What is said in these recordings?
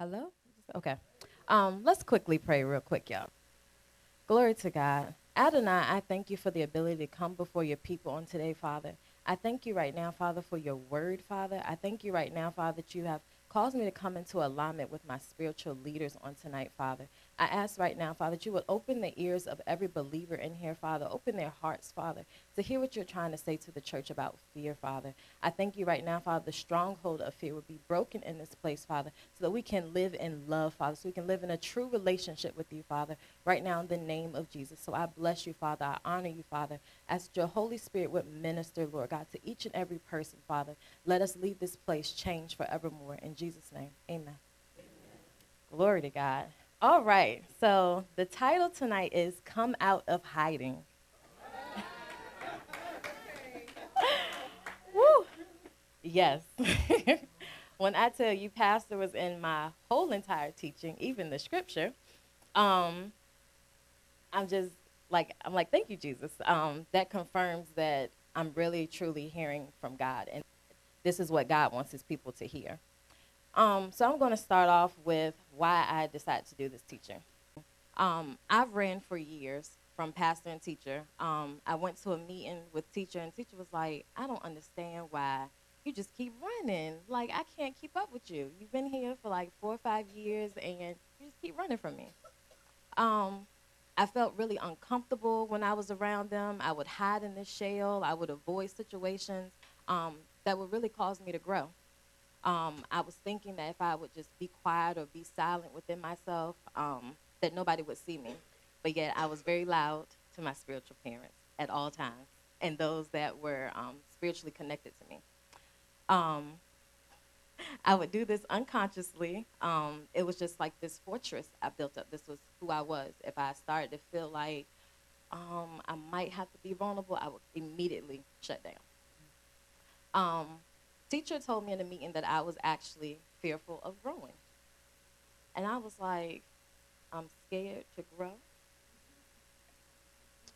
Hello? Okay. Um, let's quickly pray real quick, y'all. Glory to God. Adonai, I thank you for the ability to come before your people on today, Father. I thank you right now, Father, for your word, Father. I thank you right now, Father, that you have caused me to come into alignment with my spiritual leaders on tonight, Father. I ask right now, Father, that you would open the ears of every believer in here, Father. Open their hearts, Father, to hear what you're trying to say to the church about fear, Father. I thank you right now, Father, the stronghold of fear would be broken in this place, Father, so that we can live in love, Father, so we can live in a true relationship with you, Father, right now in the name of Jesus. So I bless you, Father. I honor you, Father, as your Holy Spirit would minister, Lord God, to each and every person, Father. Let us leave this place changed forevermore. In Jesus' name, amen. amen. Glory to God. All right, so the title tonight is Come Out of Hiding. Woo! Yes. when I tell you, Pastor was in my whole entire teaching, even the scripture, um, I'm just like, I'm like, thank you, Jesus. Um, that confirms that I'm really, truly hearing from God. And this is what God wants his people to hear. Um, so I'm going to start off with why I decided to do this teaching. Um, I've ran for years from pastor and teacher. Um, I went to a meeting with teacher, and teacher was like, "I don't understand why you just keep running. Like I can't keep up with you. You've been here for like four or five years, and you just keep running from me." Um, I felt really uncomfortable when I was around them. I would hide in the shell. I would avoid situations um, that would really cause me to grow. Um, I was thinking that if I would just be quiet or be silent within myself, um, that nobody would see me. But yet I was very loud to my spiritual parents at all times and those that were um, spiritually connected to me. Um, I would do this unconsciously. Um, it was just like this fortress I built up. This was who I was. If I started to feel like um, I might have to be vulnerable, I would immediately shut down. Teacher told me in a meeting that I was actually fearful of growing. And I was like, I'm scared to grow.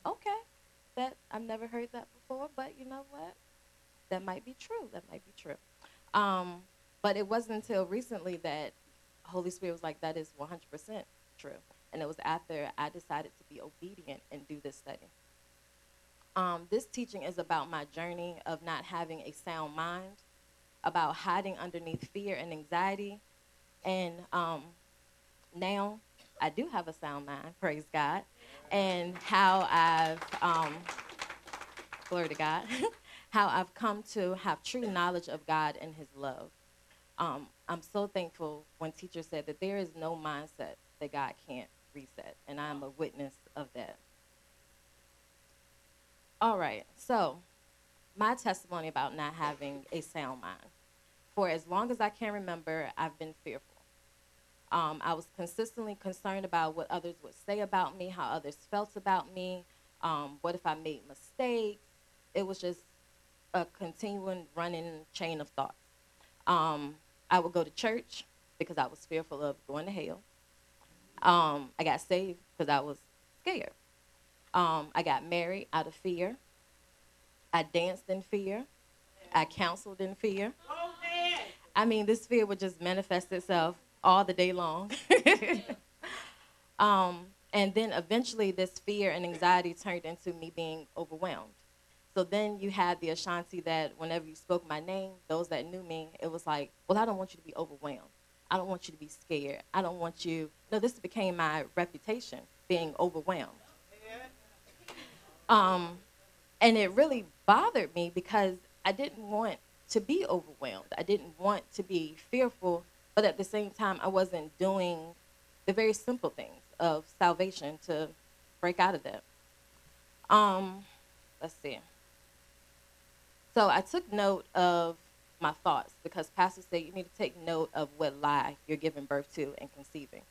Okay, that I've never heard that before, but you know what? That might be true. That might be true. Um, but it wasn't until recently that Holy Spirit was like, that is 100% true. And it was after I decided to be obedient and do this study. Um, this teaching is about my journey of not having a sound mind about hiding underneath fear and anxiety. And um, now I do have a sound mind, praise God, and how I've, um, glory to God, how I've come to have true knowledge of God and His love. Um, I'm so thankful when teacher said that there is no mindset that God can't reset, and I'm a witness of that. All right, so my testimony about not having a sound mind. For as long as I can remember, I've been fearful. Um, I was consistently concerned about what others would say about me, how others felt about me, um, what if I made mistakes. It was just a continuing running chain of thoughts. Um, I would go to church because I was fearful of going to hell. Um, I got saved because I was scared. Um, I got married out of fear. I danced in fear. I counseled in fear. I mean, this fear would just manifest itself all the day long. um, and then eventually, this fear and anxiety turned into me being overwhelmed. So then you had the Ashanti that whenever you spoke my name, those that knew me, it was like, well, I don't want you to be overwhelmed. I don't want you to be scared. I don't want you. No, this became my reputation, being overwhelmed. Um, and it really bothered me because I didn't want to be overwhelmed. I didn't want to be fearful, but at the same time, I wasn't doing the very simple things of salvation to break out of that. Um, let's see. So I took note of my thoughts because pastors say you need to take note of what lie you're giving birth to and conceiving.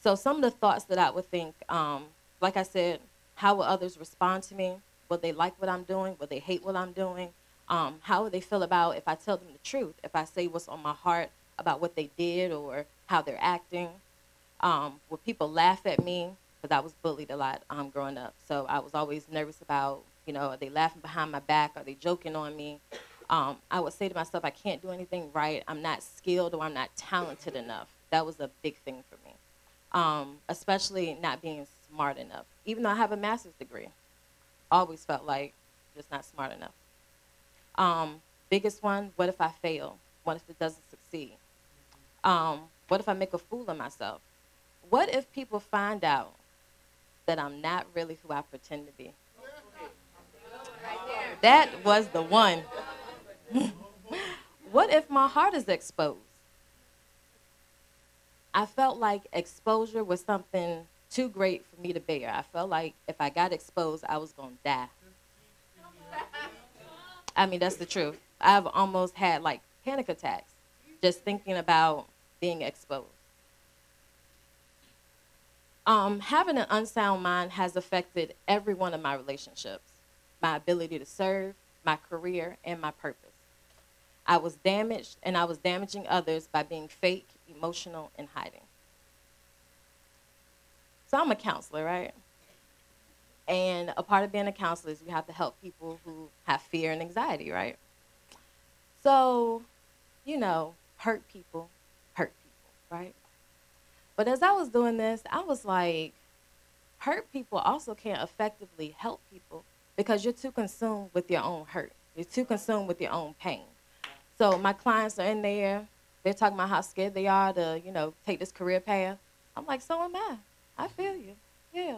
So some of the thoughts that I would think, um, like I said, how will others respond to me? Will they like what I'm doing? Will they hate what I'm doing? Um, how would they feel about if I tell them the truth? If I say what's on my heart about what they did or how they're acting? Um, will people laugh at me? Because I was bullied a lot um, growing up. So I was always nervous about, you know, are they laughing behind my back? Are they joking on me? Um, I would say to myself, I can't do anything right. I'm not skilled or I'm not talented enough That was a big thing for me, um, especially not being smart enough. Even though I have a master's degree, always felt like just not smart enough. Um, biggest one, what if I fail? What if it doesn't succeed? Um, what if I make a fool of myself? What if people find out that I'm not really who I pretend to be? That was the one. what if my heart is exposed? I felt like exposure was something too great for me to bear. I felt like if I got exposed, I was going to die. I mean, that's the truth. I've almost had like panic attacks just thinking about being exposed. Um, having an unsound mind has affected every one of my relationships, my ability to serve, my career, and my purpose. I was damaged, and I was damaging others by being fake, emotional, and hiding. So I'm a counselor, right? And a part of being a counselor is you have to help people who have fear and anxiety, right? So, you know, hurt people, hurt people, right? But as I was doing this, I was like, hurt people also can't effectively help people because you're too consumed with your own hurt. You're too consumed with your own pain. So my clients are in there, they're talking about how scared they are to, you know, take this career path. I'm like, so am I. I feel you. Yeah.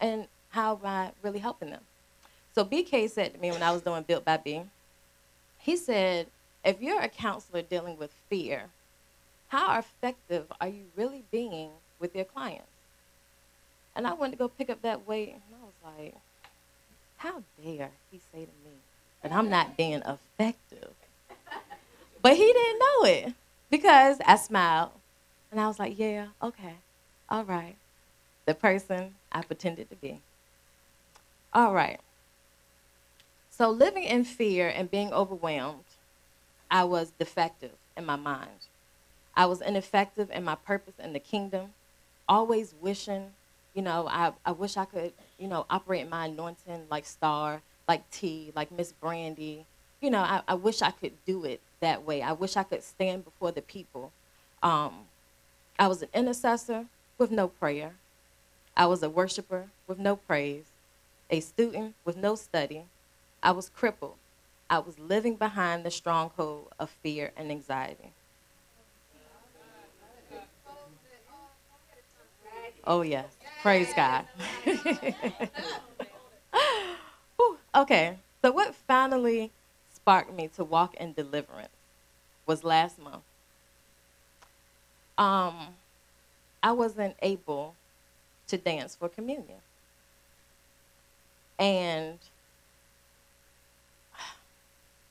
And how am I really helping them? So BK said to me when I was doing Built by B, he said, if you're a counselor dealing with fear, how effective are you really being with your clients? And I went to go pick up that weight, and I was like, how dare he say to me that I'm not being effective? But he didn't know it because I smiled and I was like, yeah, okay, all right. The person I pretended to be. All right. So, living in fear and being overwhelmed, I was defective in my mind. I was ineffective in my purpose in the kingdom, always wishing, you know, I, I wish I could, you know, operate my anointing like Star, like T, like Miss Brandy. You know, I, I wish I could do it that way. I wish I could stand before the people. Um, I was an intercessor with no prayer. I was a worshiper with no praise a student with no study. I was crippled. I was living behind the stronghold of fear and anxiety. Oh, yes. Praise God. okay, so what finally sparked me to walk in deliverance was last month. Um, I wasn't able to dance for communion. And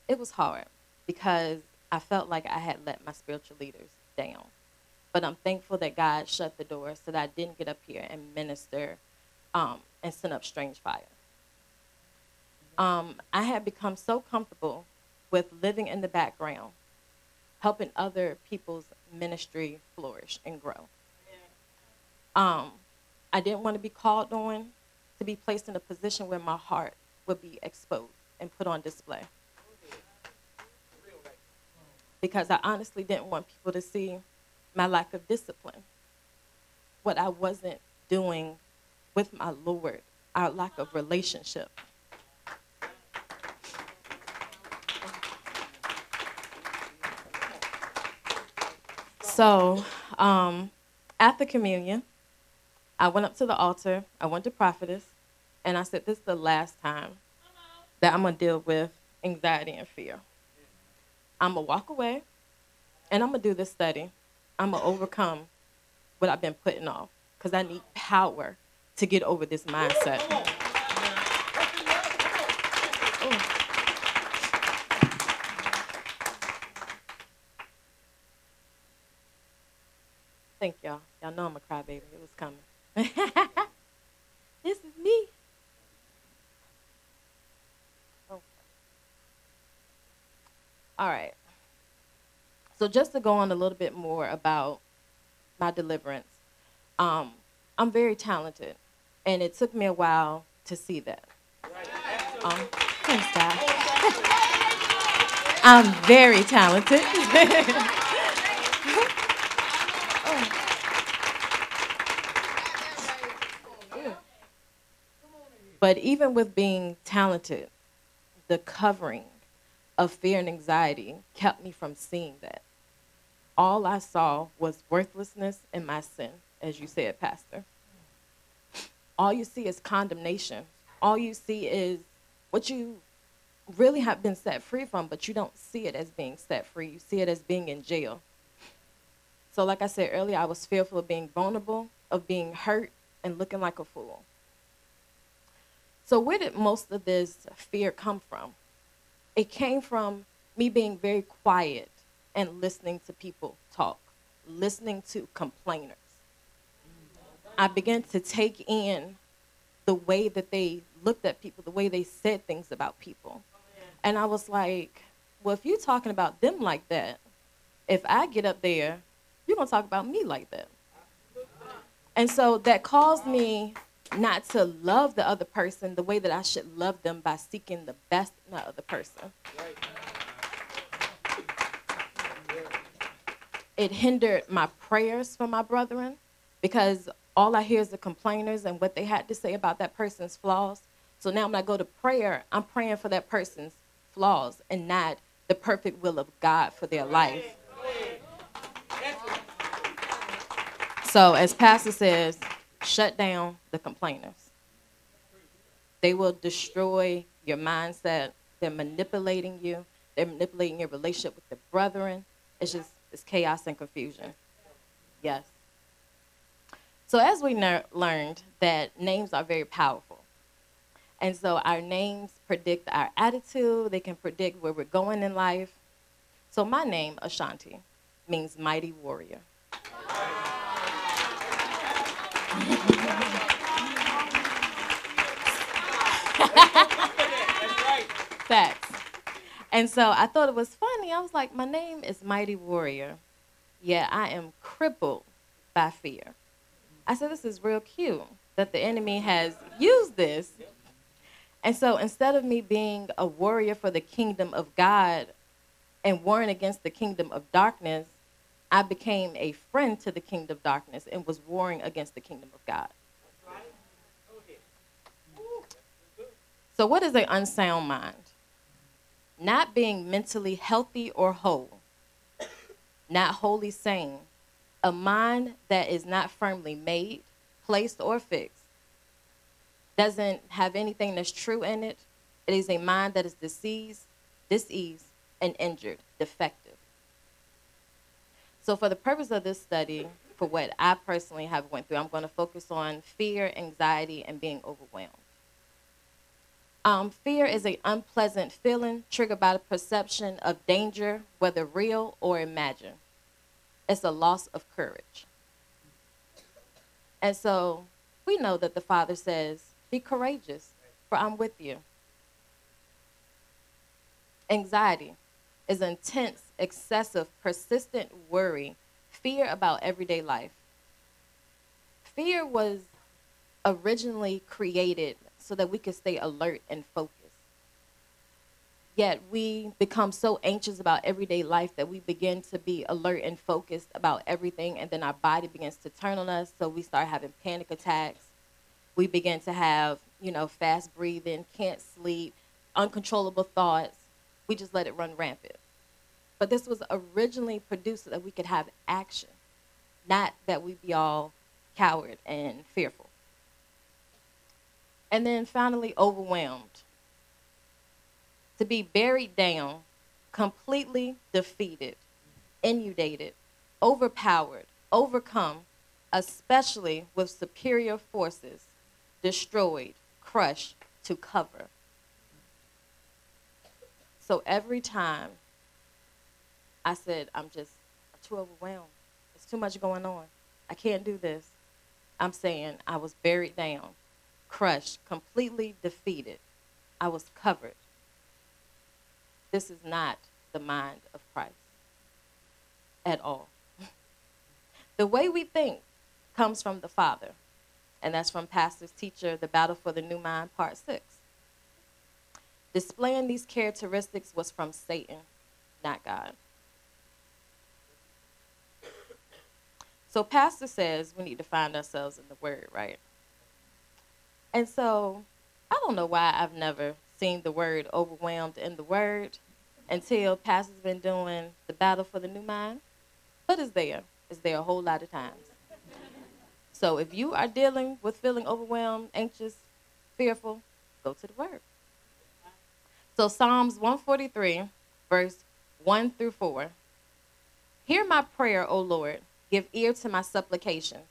it was hard because I felt like I had let my spiritual leaders down. But I'm thankful that God shut the door so that I didn't get up here and minister um, and send up strange fire. Um, I had become so comfortable with living in the background, helping other people's ministry flourish and grow. Um, I didn't want to be called on to be placed in a position where my heart would be exposed and put on display. Because I honestly didn't want people to see my lack of discipline, what I wasn't doing with my Lord, our lack of relationship. So, um, after communion, I went up to the altar, I went to prophetess, and I said, This is the last time that I'm to deal with anxiety and fear. I'm to walk away, and I'm to do this study. I'm to overcome what I've been putting off because I need power to get over this mindset. Thank y'all. Y'all know I'm a crybaby. It was coming. this is me. Oh. All right. So just to go on a little bit more about my deliverance, um, I'm very talented, and it took me a while to see that. Um, thanks, God. I'm very talented. But even with being talented, the covering of fear and anxiety kept me from seeing that. All I saw was worthlessness in my sin, as you said, Pastor. All you see is condemnation. All you see is what you really have been set free from, but you don't see it as being set free. You see it as being in jail. So, like I said earlier, I was fearful of being vulnerable, of being hurt, and looking like a fool. So, where did most of this fear come from? It came from me being very quiet and listening to people talk, listening to complainers. I began to take in the way that they looked at people, the way they said things about people. And I was like, well, if you're talking about them like that, if I get up there, you're going to talk about me like that. And so that caused me not to love the other person the way that I should love them by seeking the best in the other person. It hindered my prayers for my brethren because all I hear is the complainers and what they had to say about that person's flaws. So now when I go to prayer, I'm praying for that person's flaws and not the perfect will of God for their life. So, as Pastor says, shut down the complainers. They will destroy your mindset. They're manipulating you. They're manipulating your relationship with the brethren. It's just it's chaos and confusion. Yes. So as we learned that names are very powerful. And so our names predict our attitude, they can predict where we're going in life. So my name, Ashanti, means mighty warrior. Facts. And so I thought it was funny. I was like, my name is Mighty Warrior. Yeah, I am crippled by fear. I said, this is real cute that the enemy has used this. And so instead of me being a warrior for the kingdom of God and warring against the kingdom of darkness, I became a friend to the kingdom of darkness and was warring against the kingdom of God. So, what is an unsound mind? Not being mentally healthy or whole, not wholly sane, a mind that is not firmly made, placed, or fixed, doesn't have anything that's true in it. It is a mind that is diseased, diseased, and injured, defective. So for the purpose of this study, for what I personally have went through, I'm going to focus on fear, anxiety, and being overwhelmed. Um, fear is an unpleasant feeling triggered by the perception of danger, whether real or imagined. It's a loss of courage. And so we know that the Father says, Be courageous, for I'm with you. Anxiety is intense, excessive, persistent worry, fear about everyday life. Fear was originally created so that we could stay alert and focused. Yet we become so anxious about everyday life that we begin to be alert and focused about everything, and then our body begins to turn on us. So we start having panic attacks. We begin to have, you know, fast breathing, can't sleep, uncontrollable thoughts we just let it run rampant. But this was originally produced so that we could have action, not that we be all coward and fearful. And then finally, overwhelmed. To be buried down, completely defeated, inundated, overpowered, overcome, especially with superior forces, destroyed, crushed, to cover. So every time I said, I'm just too overwhelmed. It's too much going on. I can't do this. I'm saying I was buried down, crushed, completely defeated. I was covered. This is not the mind of Christ at all. the way we think comes from the Father, and that's from Pastor's teacher, The Battle for the New Mind, Part 6. Displaying these characteristics was from Satan, not God. So, Pastor says we need to find ourselves in the Word, right? And so, I don't know why I've never seen the word overwhelmed in the word until Pastor's been doing the battle for the new mind. But it's there. It's there a whole lot of times. So if you are dealing with feeling overwhelmed, anxious, fearful, go to the word. So Psalms 143, verse 1 through 4. Hear my prayer, O Lord. Give ear to my supplications.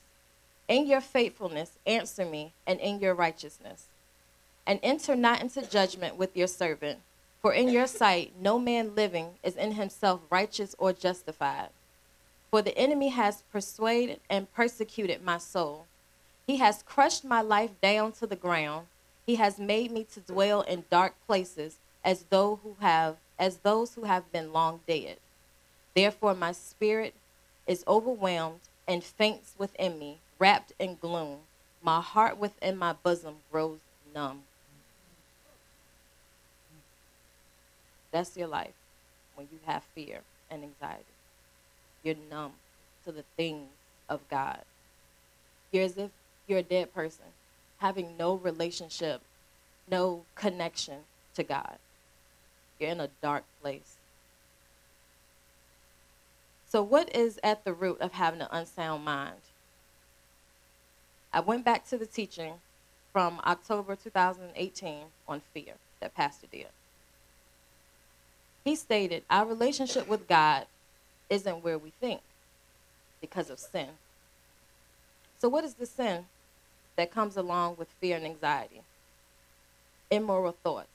In your faithfulness, answer me, and in your righteousness. And enter not into judgment with your servant. For in your sight, no man living is in himself righteous or justified. For the enemy has persuaded and persecuted my soul. He has crushed my life down to the ground. He has made me to dwell in dark places as though who have as those who have been long dead. Therefore my spirit is overwhelmed and faints within me, wrapped in gloom. My heart within my bosom grows numb. That's your life when you have fear and anxiety. You're numb to the things of God. You're as if you're a dead person, having no relationship, no connection to God. You're in a dark place. So, what is at the root of having an unsound mind? I went back to the teaching from October 2018 on fear that Pastor did. He stated, Our relationship with God isn't where we think because of sin. So, what is the sin that comes along with fear and anxiety? Immoral thoughts,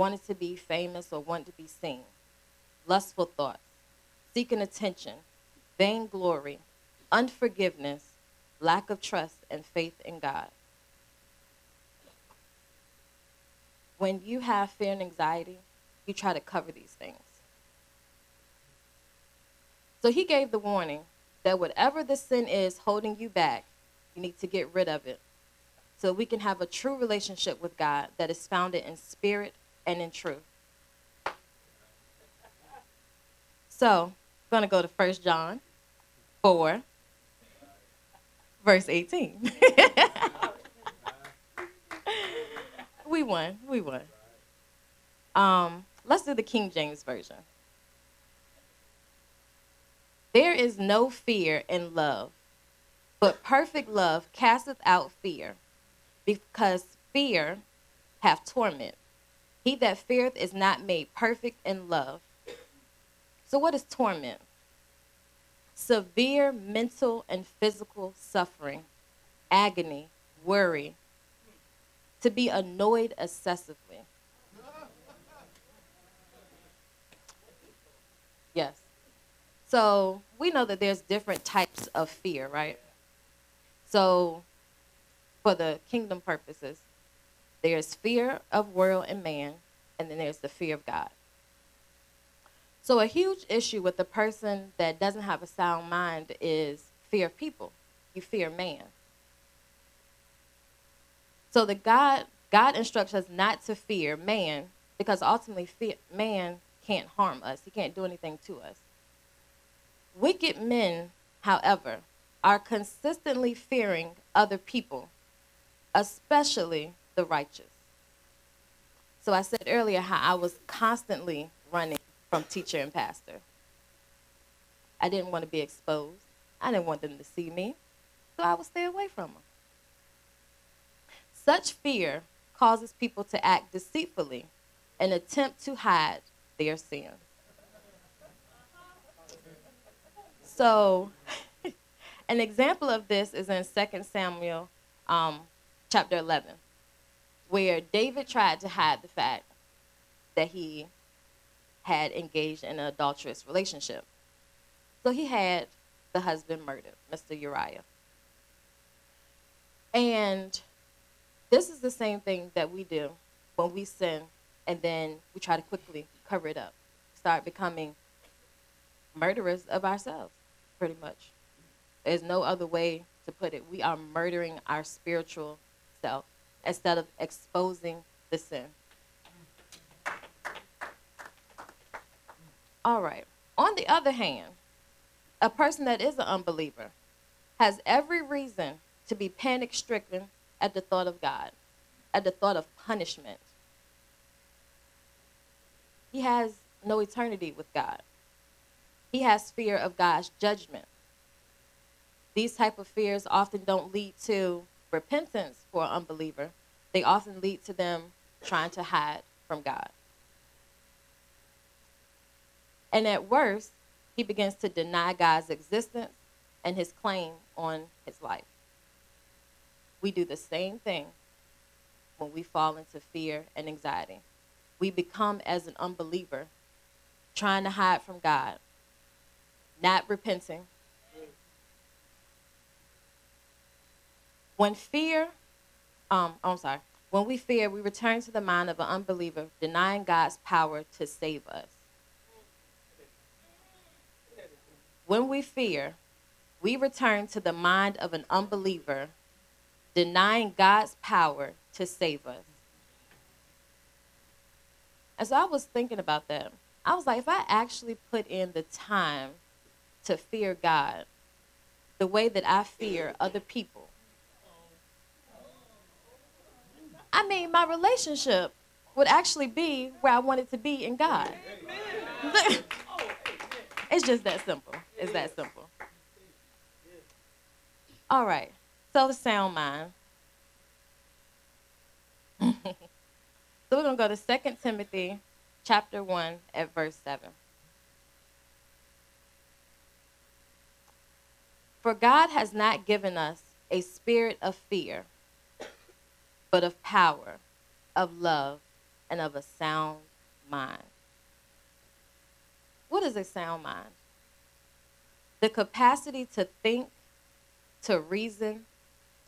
wanting to be famous or wanting to be seen, lustful thoughts, seeking attention, vainglory, unforgiveness, lack of trust, and faith in God. When you have fear and anxiety, you try to cover these things. So he gave the warning that whatever the sin is holding you back, you need to get rid of it so we can have a true relationship with God that is founded in spirit and in truth. So, I'm going to go to 1 John 4, verse 18. we won. We won. Um, let's do the King James Version. There is no fear in love, but perfect love casteth out fear, because fear hath torment. He that feareth is not made perfect in love. So, what is torment? Severe mental and physical suffering, agony, worry, to be annoyed excessively. Yes. So we know that there's different types of fear, right? So, for the kingdom purposes, there's fear of world and man, and then there's the fear of God. So, a huge issue with the person that doesn't have a sound mind is fear of people. You fear man. So, the God God instructs us not to fear man because ultimately fear, man can't harm us. He can't do anything to us. Wicked men, however, are consistently fearing other people, especially the righteous. So I said earlier how I was constantly running from teacher and pastor. I didn't want to be exposed. I didn't want them to see me, so I would stay away from them. Such fear causes people to act deceitfully and attempt to hide their sins. So, an example of this is in 2 Samuel um, chapter 11, where David tried to hide the fact that he had engaged in an adulterous relationship. So he had the husband murdered, Mr. Uriah. And this is the same thing that we do when we sin and then we try to quickly cover it up, start becoming murderers of ourselves, pretty much. There's no other way to put it. We are murdering our spiritual self instead of exposing the sin. All right. On the other hand, a person that is an unbeliever has every reason to be panic stricken at the thought of God. at the thought of punishment. He has no eternity with God. He has fear of God's judgment. These type of fears often don't lead to repentance for an unbeliever. They often lead to them trying to hide from God. And at worst, he begins to deny God's existence and his claim on his life. We do the same thing when we fall into fear and anxiety. We become as an unbeliever, trying to hide from God, not repenting. When fear, um, I'm sorry, when we fear, we return to the mind of an unbeliever, denying God's power to save us. When we fear, we return to the mind of an unbeliever, denying God's power to save us. And so I was thinking about that. I was like, if I actually put in the time to fear God the way that I fear other people, I mean, my relationship would actually be where I want it to be in God. it's just that simple. It's that simple. All right. So the sound mind. so we're going to go to 2 Timothy chapter 1 at verse 7. For God has not given us a spirit of fear, but of power, of love, and of a sound mind. What is a sound mind? The capacity to think, to reason,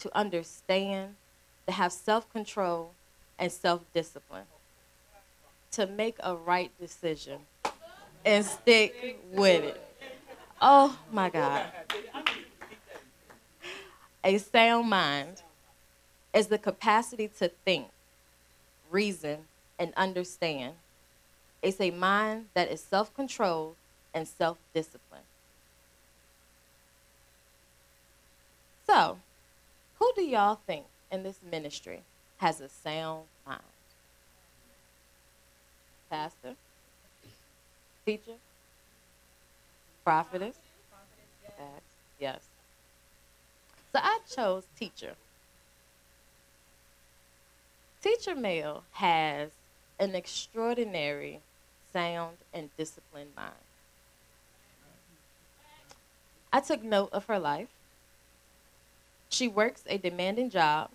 to understand, to have self control and self discipline, to make a right decision and stick with it. Oh my God. A sound mind is the capacity to think, reason, and understand. It's a mind that is self controlled and self disciplined. So, who do y'all think in this ministry has a sound mind? Pastor? Teacher? Prophetess? Yes. yes. So I chose teacher. Teacher Male has an extraordinary sound and disciplined mind. I took note of her life. She works a demanding job.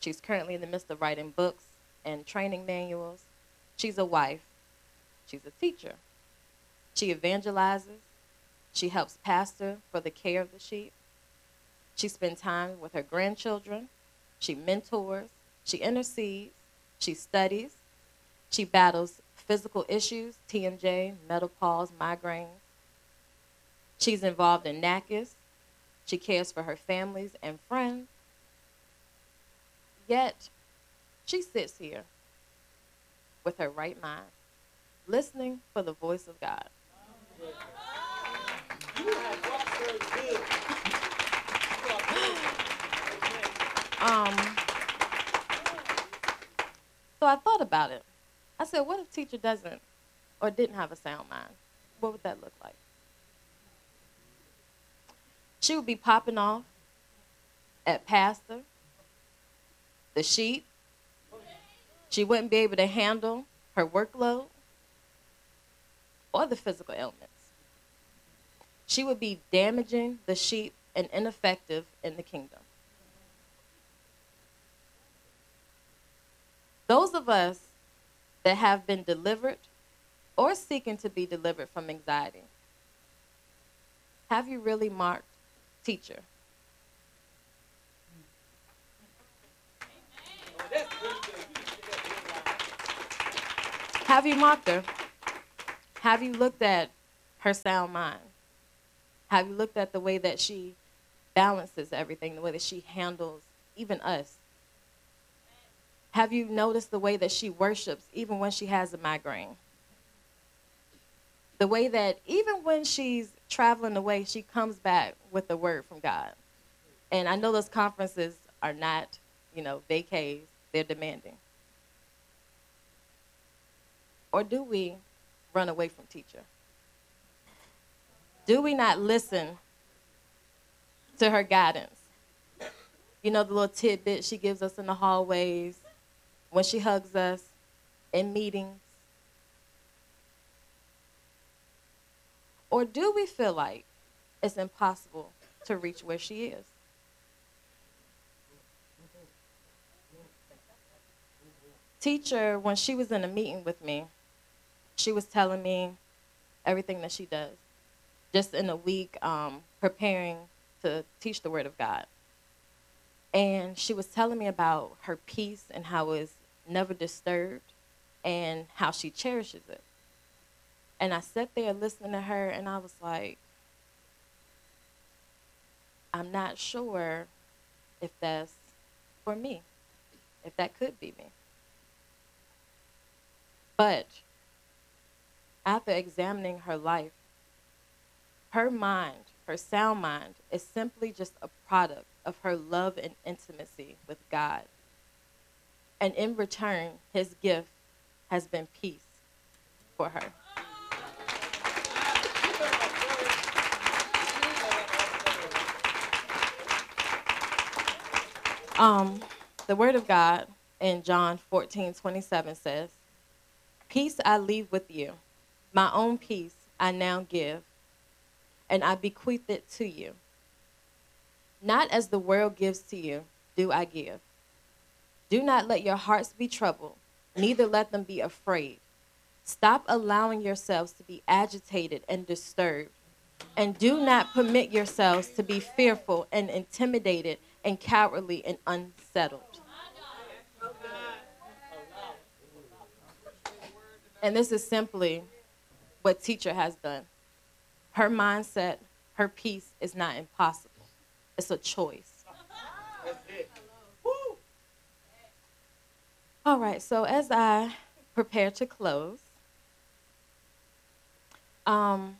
She's currently in the midst of writing books and training manuals. She's a wife. She's a teacher. She evangelizes. She helps pastor for the care of the sheep. She spends time with her grandchildren. She mentors. She intercedes. She studies. She battles physical issues, TMJ, menopause, migraines. She's involved in NACIS. She cares for her families and friends. Yet, she sits here with her right mind, listening for the voice of God. Um, so I thought about it. I said, what if teacher doesn't or didn't have a sound mind? What would that look like? She would be popping off at pastor, the sheep. She wouldn't be able to handle her workload or the physical ailments. She would be damaging the sheep and ineffective in the kingdom. Those of us that have been delivered or seeking to be delivered from anxiety, have you really marked teacher? Have you marked her? Have you looked at her sound mind? Have you looked at the way that she balances everything, the way that she handles even us? Have you noticed the way that she worships even when she has a migraine? The way that even when she's traveling away, she comes back with a word from God. And I know those conferences are not, you know, vacays. they're demanding? Or do we run away from teacher? Do we not listen to her guidance? You know, the little tidbit she gives us in the hallways, when she hugs us in meetings? Or do we feel like it's impossible to reach where she is? Teacher, when she was in a meeting with me, she was telling me everything that she does just in a week um, preparing to teach the Word of God. And she was telling me about her peace and how it's never disturbed and how she cherishes it. And I sat there listening to her and I was like, I'm not sure if that's for me, if that could be me. But after examining her life, her mind, her sound mind, is simply just a product of her love and intimacy with God. And in return, his gift has been peace for her. Um, the word of God in John 14, 27 says, Peace I leave with you, my own peace I now give, and I bequeath it to you. Not as the world gives to you, do I give. Do not let your hearts be troubled, neither let them be afraid. Stop allowing yourselves to be agitated and disturbed, and do not permit yourselves to be fearful and intimidated and cowardly and unsettled. And this is simply what teacher has done. Her mindset, her peace is not impossible. It's a choice. All right, so as I prepare to close, um,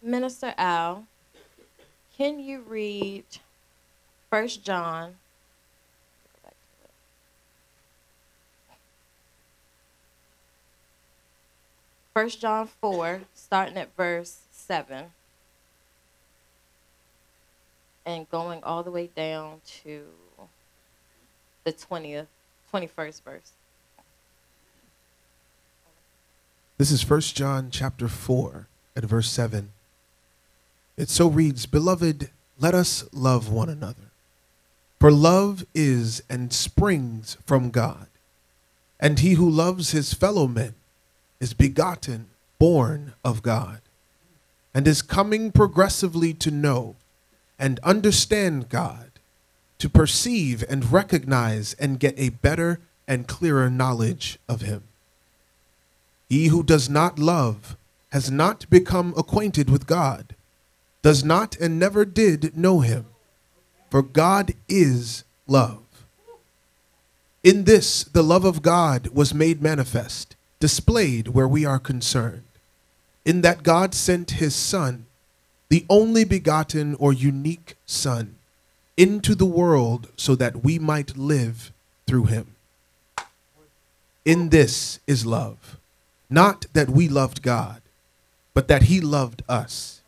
Minister Al, can you read First John? First John 4, starting at verse 7, and going all the way down to the 20th, 21st verse. This is First John chapter 4 at verse 7. It so reads, Beloved, let us love one another. For love is and springs from God. And he who loves his fellow men is begotten, born of God, and is coming progressively to know and understand God, to perceive and recognize and get a better and clearer knowledge of him. He who does not love has not become acquainted with God, does not and never did know him. For God is love. In this, the love of God was made manifest, displayed where we are concerned, in that God sent his Son, the only begotten or unique Son, into the world so that we might live through him. In this is love, not that we loved God, but that he loved us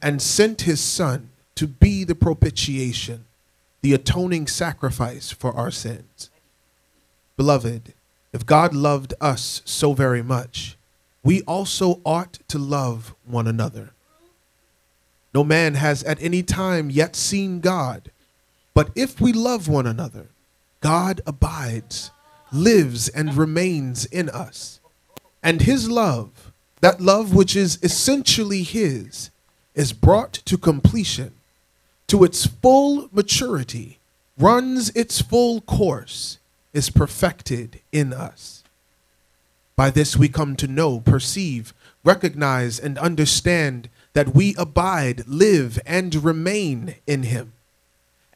and sent his Son to be the propitiation the atoning sacrifice for our sins. Beloved, if God loved us so very much, we also ought to love one another. No man has at any time yet seen God, but if we love one another, God abides, lives, and remains in us. And his love, that love which is essentially his, is brought to completion to its full maturity, runs its full course, is perfected in us. By this we come to know, perceive, recognize, and understand that we abide, live, and remain in Him,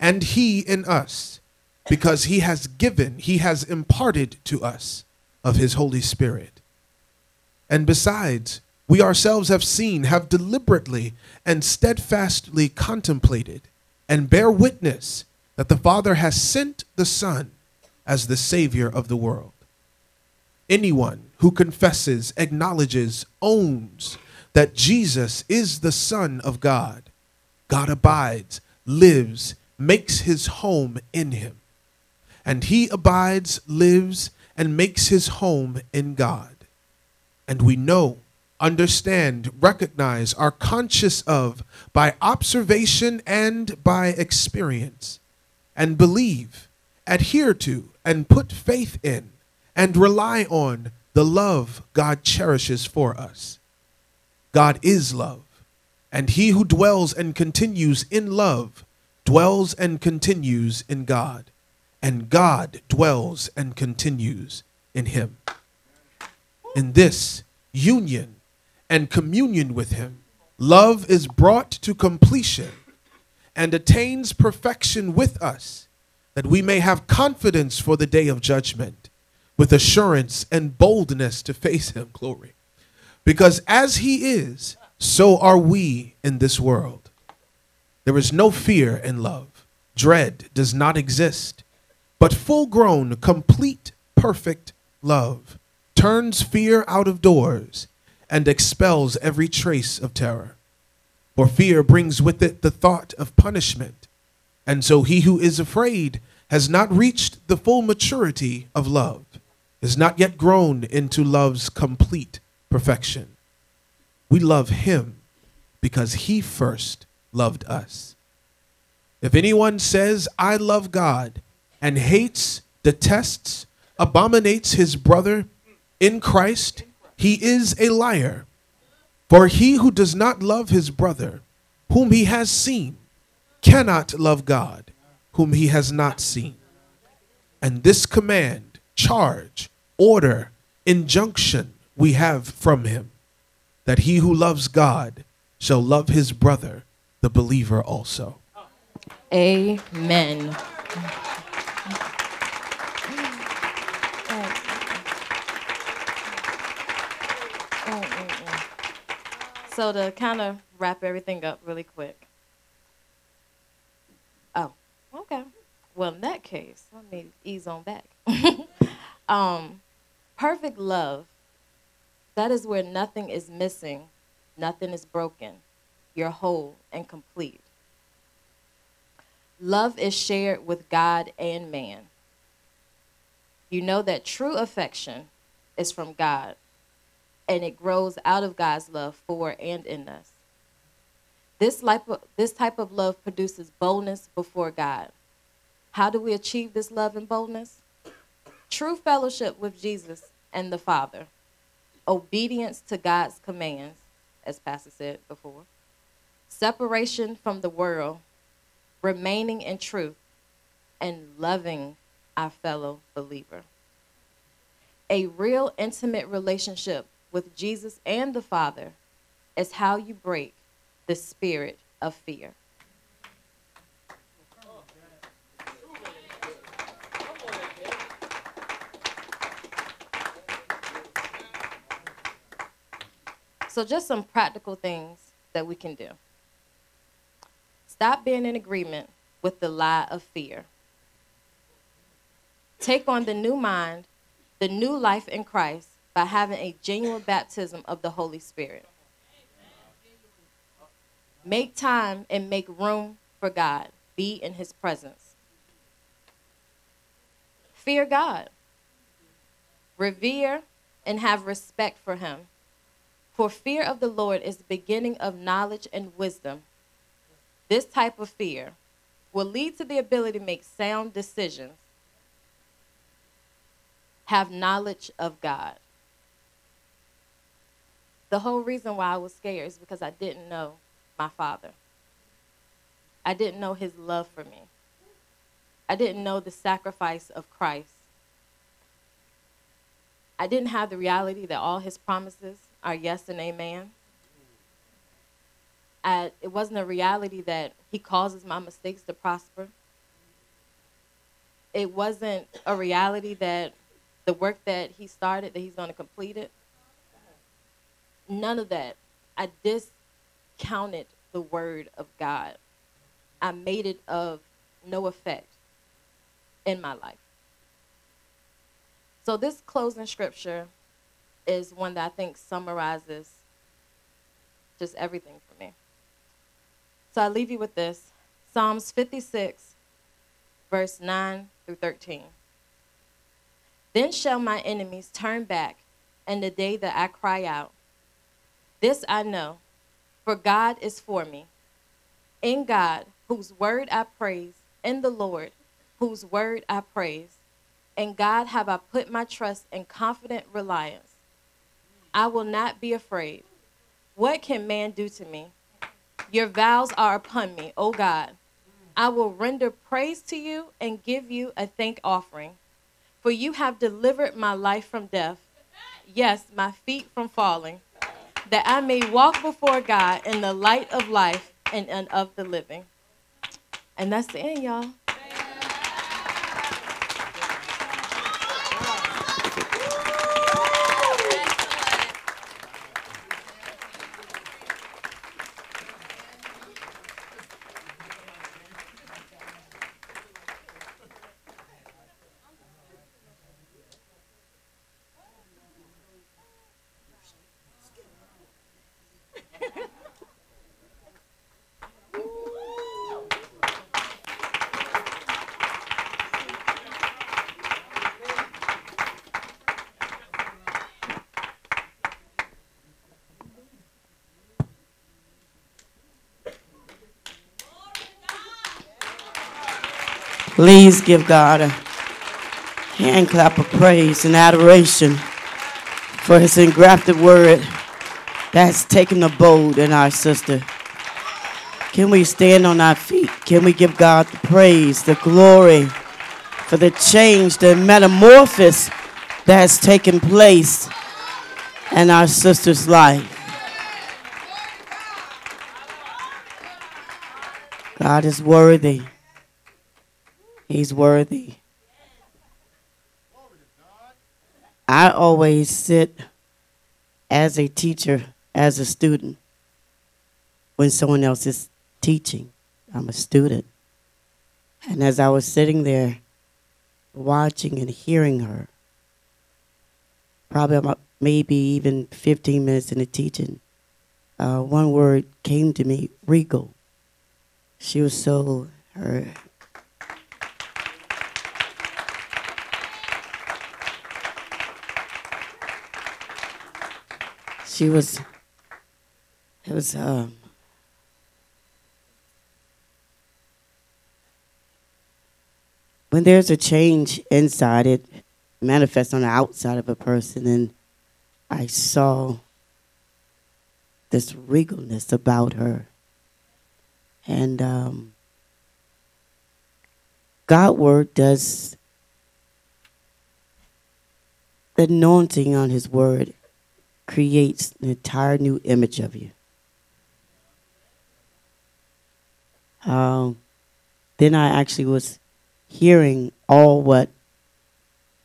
and He in us, because He has given, He has imparted to us of His Holy Spirit. And besides, we ourselves have seen, have deliberately and steadfastly contemplated, and bear witness that the Father has sent the Son as the Savior of the world. Anyone who confesses, acknowledges, owns that Jesus is the Son of God, God abides, lives, makes his home in him. And he abides, lives, and makes his home in God. And we know, understand, recognize, are conscious of by observation and by experience, and believe, adhere to, and put faith in, and rely on the love God cherishes for us. God is love, and he who dwells and continues in love dwells and continues in God, and God dwells and continues in him. In this union and communion with him, love is brought to completion and attains perfection with us, that we may have confidence for the day of judgment, with assurance and boldness to face him. Glory. Because as he is, so are we in this world. There is no fear in love. Dread does not exist. But full grown, complete, perfect love turns fear out of doors and expels every trace of terror. For fear brings with it the thought of punishment. And so he who is afraid has not reached the full maturity of love, is not yet grown into love's complete perfection. We love him because he first loved us. If anyone says, I love God, and hates, detests, abominates his brother in Christ, he is a liar. For he who does not love his brother, whom he has seen, cannot love God, whom he has not seen. And this command, charge, order, injunction we have from him that he who loves God shall love his brother, the believer also. Amen. So to kind of wrap everything up really quick. Oh, okay. Well, in that case, let me ease on back. um, perfect love that is where nothing is missing, nothing is broken. You're whole and complete. Love is shared with God and man. You know that true affection is from God, and it grows out of God's love for and in us. This type of, this type of love produces boldness before God. How do we achieve this love and boldness? True fellowship with Jesus and the Father obedience to God's commands, as Pastor said before, separation from the world, remaining in truth, and loving our fellow believer. A real intimate relationship with Jesus and the Father is how you break the spirit of fear. So, just some practical things that we can do. Stop being in agreement with the lie of fear. Take on the new mind, the new life in Christ by having a genuine baptism of the Holy Spirit. Make time and make room for God. Be in his presence. Fear God. Revere and have respect for him. For fear of the Lord is the beginning of knowledge and wisdom. This type of fear will lead to the ability to make sound decisions, have knowledge of God. The whole reason why I was scared is because I didn't know my father. I didn't know his love for me. I didn't know the sacrifice of Christ. I didn't have the reality that all his promises are yes and amen. I, it wasn't a reality that he causes my mistakes to prosper. It wasn't a reality that the work that he started, that he's going to complete it. None of that. I discounted the word of God. I made it of no effect in my life. So this closing scripture is one that I think summarizes just everything for me. So I leave you with this Psalms 56, verse 9 through 13. Then shall my enemies turn back in the day that I cry out. This I know, for God is for me. In God, whose word I praise, in the Lord, whose word I praise. In God have I put my trust and confident reliance. I will not be afraid. What can man do to me? Your vows are upon me, O God. I will render praise to you and give you a thank offering. For you have delivered my life from death, yes, my feet from falling, that I may walk before God in the light of life and, of the living. And that's the end, y'all. Please give God a hand clap of praise and adoration for his engrafted word that's taken a bold in our sister. Can we stand on our feet? Can we give God the praise, the glory for the change, the metamorphosis that has taken place in our sister's life? God is worthy. He's worthy. I always sit as a teacher, as a student, when someone else is teaching. I'm a student. And as I was sitting there watching and hearing her, probably about maybe even 15 minutes into teaching, uh, one word came to me regal. She was so, her she was it was um when there's a change inside it manifests on the outside of a person and i saw this regalness about her. And um, god word does the anointing on his word creates an entire new image of you. Um, then I actually was hearing all what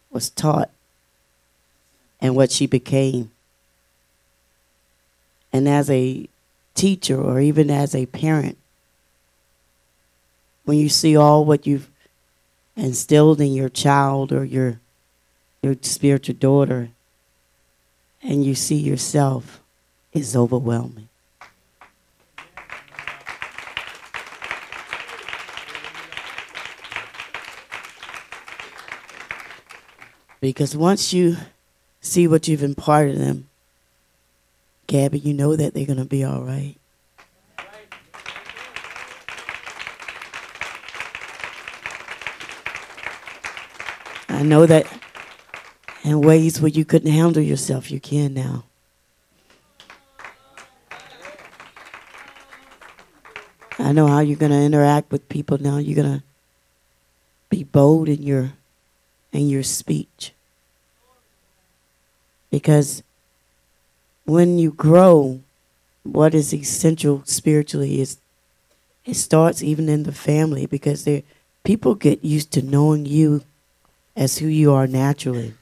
was taught and what she became. And as a teacher or even as a parent, when you see all what you've instilled in your child or your your spiritual daughter, and you see yourself is overwhelming. Because once you see what you've imparted them, Gabby, you know that they're going to be all right. I know that in ways where you couldn't handle yourself, you can now. I know how you're going to interact with people now. You're going to be bold in your in your speech. Because when you grow, what is essential spiritually is it starts even in the family because they people get used to knowing you as who you are naturally.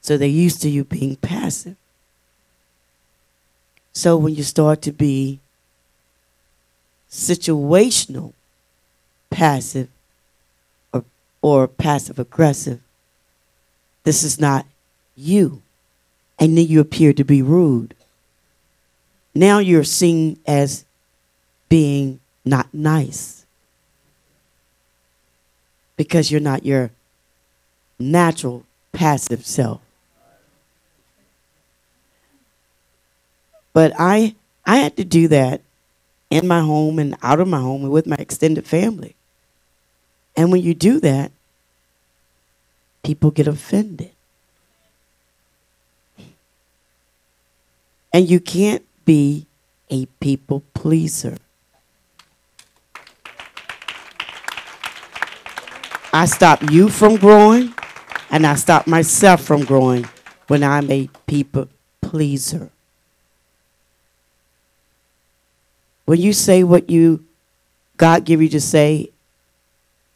So they're used to you being passive. So when you start to be situational passive or, or passive aggressive, this is not you. And then you appear to be rude. Now you're seen as being not nice because you're not your natural passive self. But I I had to do that in my home and out of my home and with my extended family. And when you do that, people get offended. And you can't be a people pleaser. I stop you from growing, and I stop myself from growing when I'm a people pleaser. When you say what you God give you to say,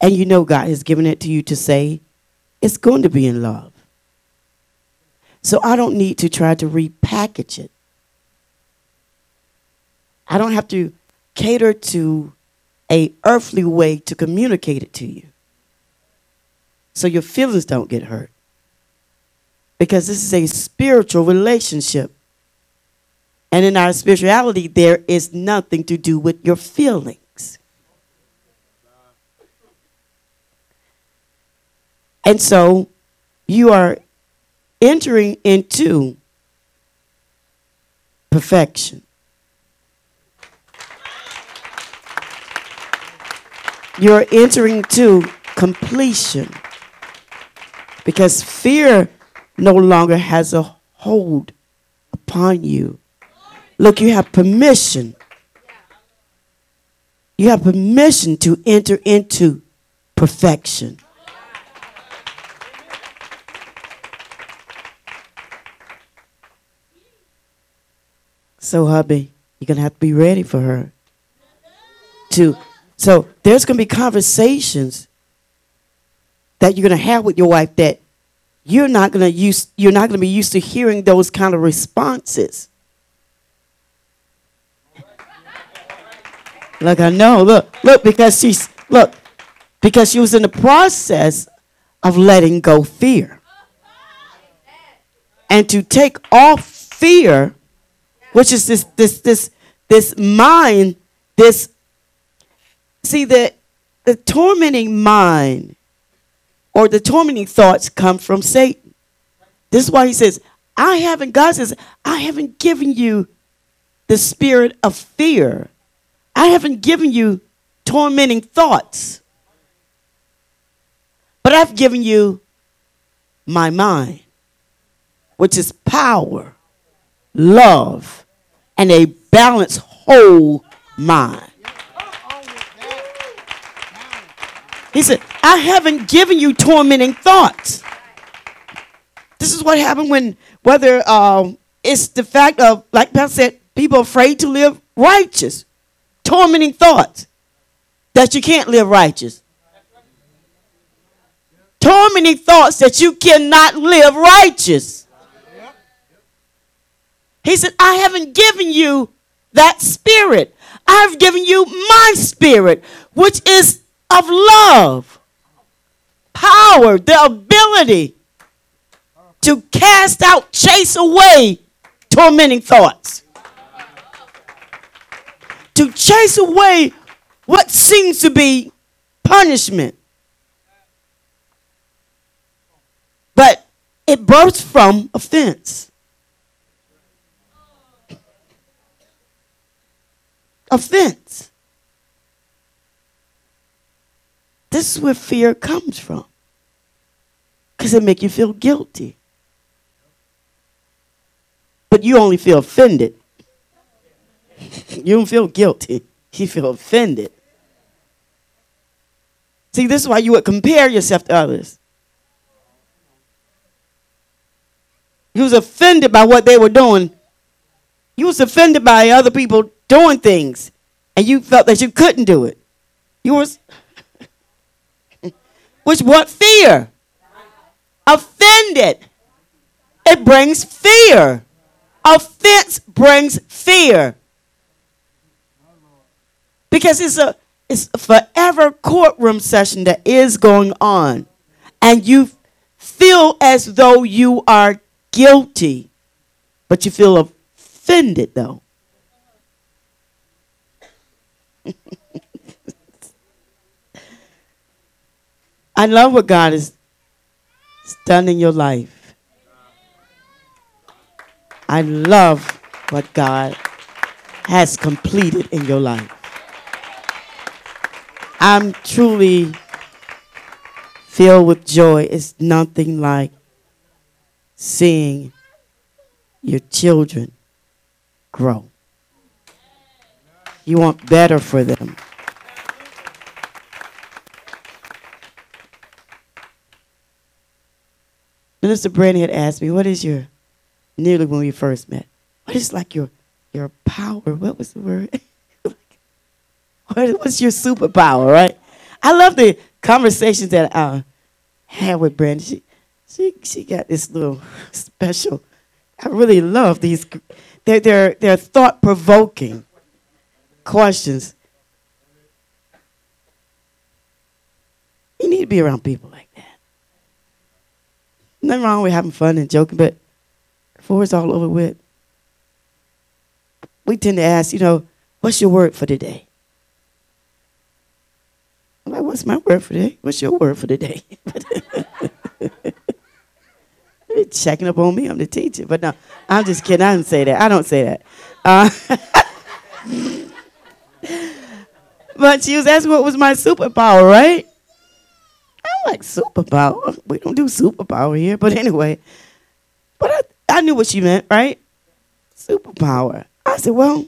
and you know God has given it to you to say, it's going to be in love. So I don't need to try to repackage it. I don't have to cater to a earthly way to communicate it to you. So your feelings don't get hurt. Because this is a spiritual relationship. And in our spirituality, there is nothing to do with your feelings. And so you are entering into perfection. You're entering to completion because fear no longer has a hold upon you. Look, you have permission. You have permission to enter into perfection. So, hubby, you're going to have to be ready for her. To, so, there's going to be conversations that you're going to have with your wife that you're not going to use you're not going to be used to hearing those kind of responses Look, I know. Look, look, because she's look, because she was in the process of letting go fear. And to take off fear, which is this this this this mind, this see the the tormenting mind or the tormenting thoughts come from Satan. This is why he says, I haven't, God says, I haven't given you the spirit of fear I haven't given you tormenting thoughts, but I've given you my mind, which is power, love, and a balanced whole mind. He said, I haven't given you tormenting thoughts. This is what happened when, whether um, it's the fact of, like Pastor said, people afraid to live righteous tormenting thoughts that you can't live righteous. Tormenting thoughts that you cannot live righteous. He said, I haven't given you that spirit. I've given you my spirit, which is of love, power, the ability to cast out, chase away tormenting thoughts to chase away what seems to be punishment. But it bursts from offense. Offense. This is where fear comes from. Because it make you feel guilty. But you only feel offended. You don't feel guilty. You feel offended. See, this is why you would compare yourself to others. You was offended by what they were doing. You was offended by other people doing things, and you felt that you couldn't do it. You was, which what fear? Offended. It brings fear. Offense brings fear because it's a it's a forever courtroom session that is going on and you feel as though you are guilty, but you feel offended though. I love what God has done in your life. I love what God has completed in your life. I'm truly filled with joy. It's nothing like seeing your children grow. You want better for them. Minister Brandon had asked me, What is your, nearly when we first met, what is like your, your power? What was the word? what, what's your superpower, right? I love the conversations that I had with Brandon. She, she, she got this little special. I really love these. They're, they're, they're thought provoking questions. You need to be around people like that. Nothing wrong with having fun and joking, but before it's all over with, we tend to ask, you know, what's your word for today? I'm like, what's my word for today? What's your word for today? checking up on me. I'm the teacher. But no, I'm just kidding. I don't say that. I don't say that. Uh, but she was asking what was my superpower, right? I'm like, superpower? We don't do superpower here. But anyway, but I, I knew what she meant, right? Superpower. I said, well,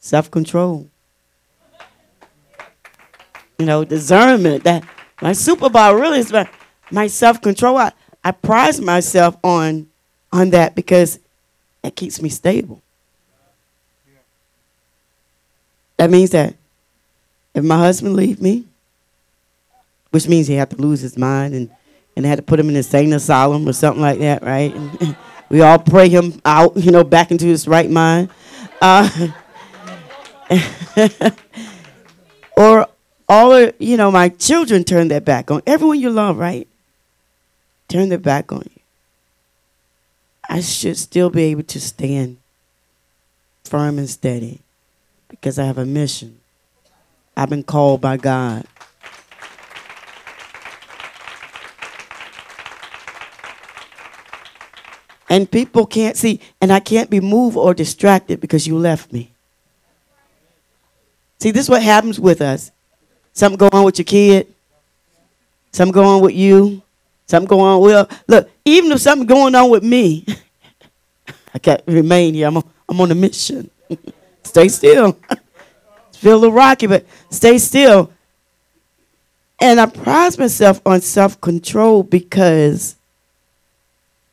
self control. You know, discernment. That my superpower really is my, my self control. I, I prize myself on on that because it keeps me stable. That means that if my husband leave me, which means he had to lose his mind and and had to put him in insane asylum or something like that, right? And we all pray him out, you know, back into his right mind. Uh, or all you know, my children turn their back on everyone you love, right? Turn their back on you. I should still be able to stand firm and steady because I have a mission. I've been called by God. And people can't see, and I can't be moved or distracted because you left me. See, this is what happens with us. Something going on with your kid, something going on with you, something going on. Well, look, even if something going on with me, I can't remain here. I'm on, I'm on a mission. stay still. Feel a little rocky, but stay still. And I prize myself on self control because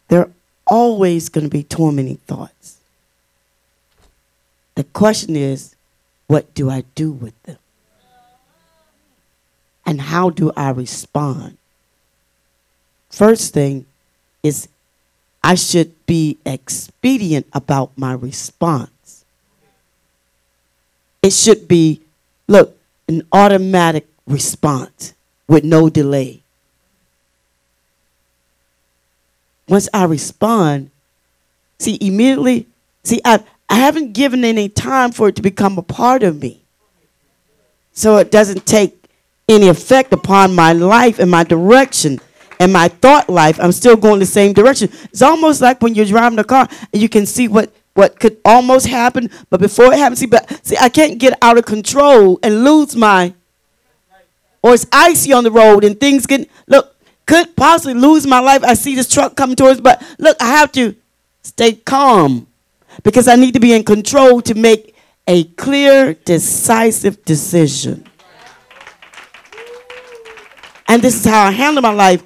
there are always going to be tormenting thoughts. The question is, what do I do with them? And how do I respond? First thing is, I should be expedient about my response. It should be, look, an automatic response with no delay. once I respond, see, immediately, see, I, I haven't given any time for it to become a part of me. So it doesn't take any effect upon my life and my direction and my thought life. I'm still going the same direction. It's almost like when you're driving a car and you can see what, what could almost happen, but before it happens, see, but see, I can't get out of control and lose my or it's icy on the road and things get look could possibly lose my life. I see this truck coming towards, but look, I have to stay calm because I need to be in control to make a clear, decisive decision. And this is how I handle my life.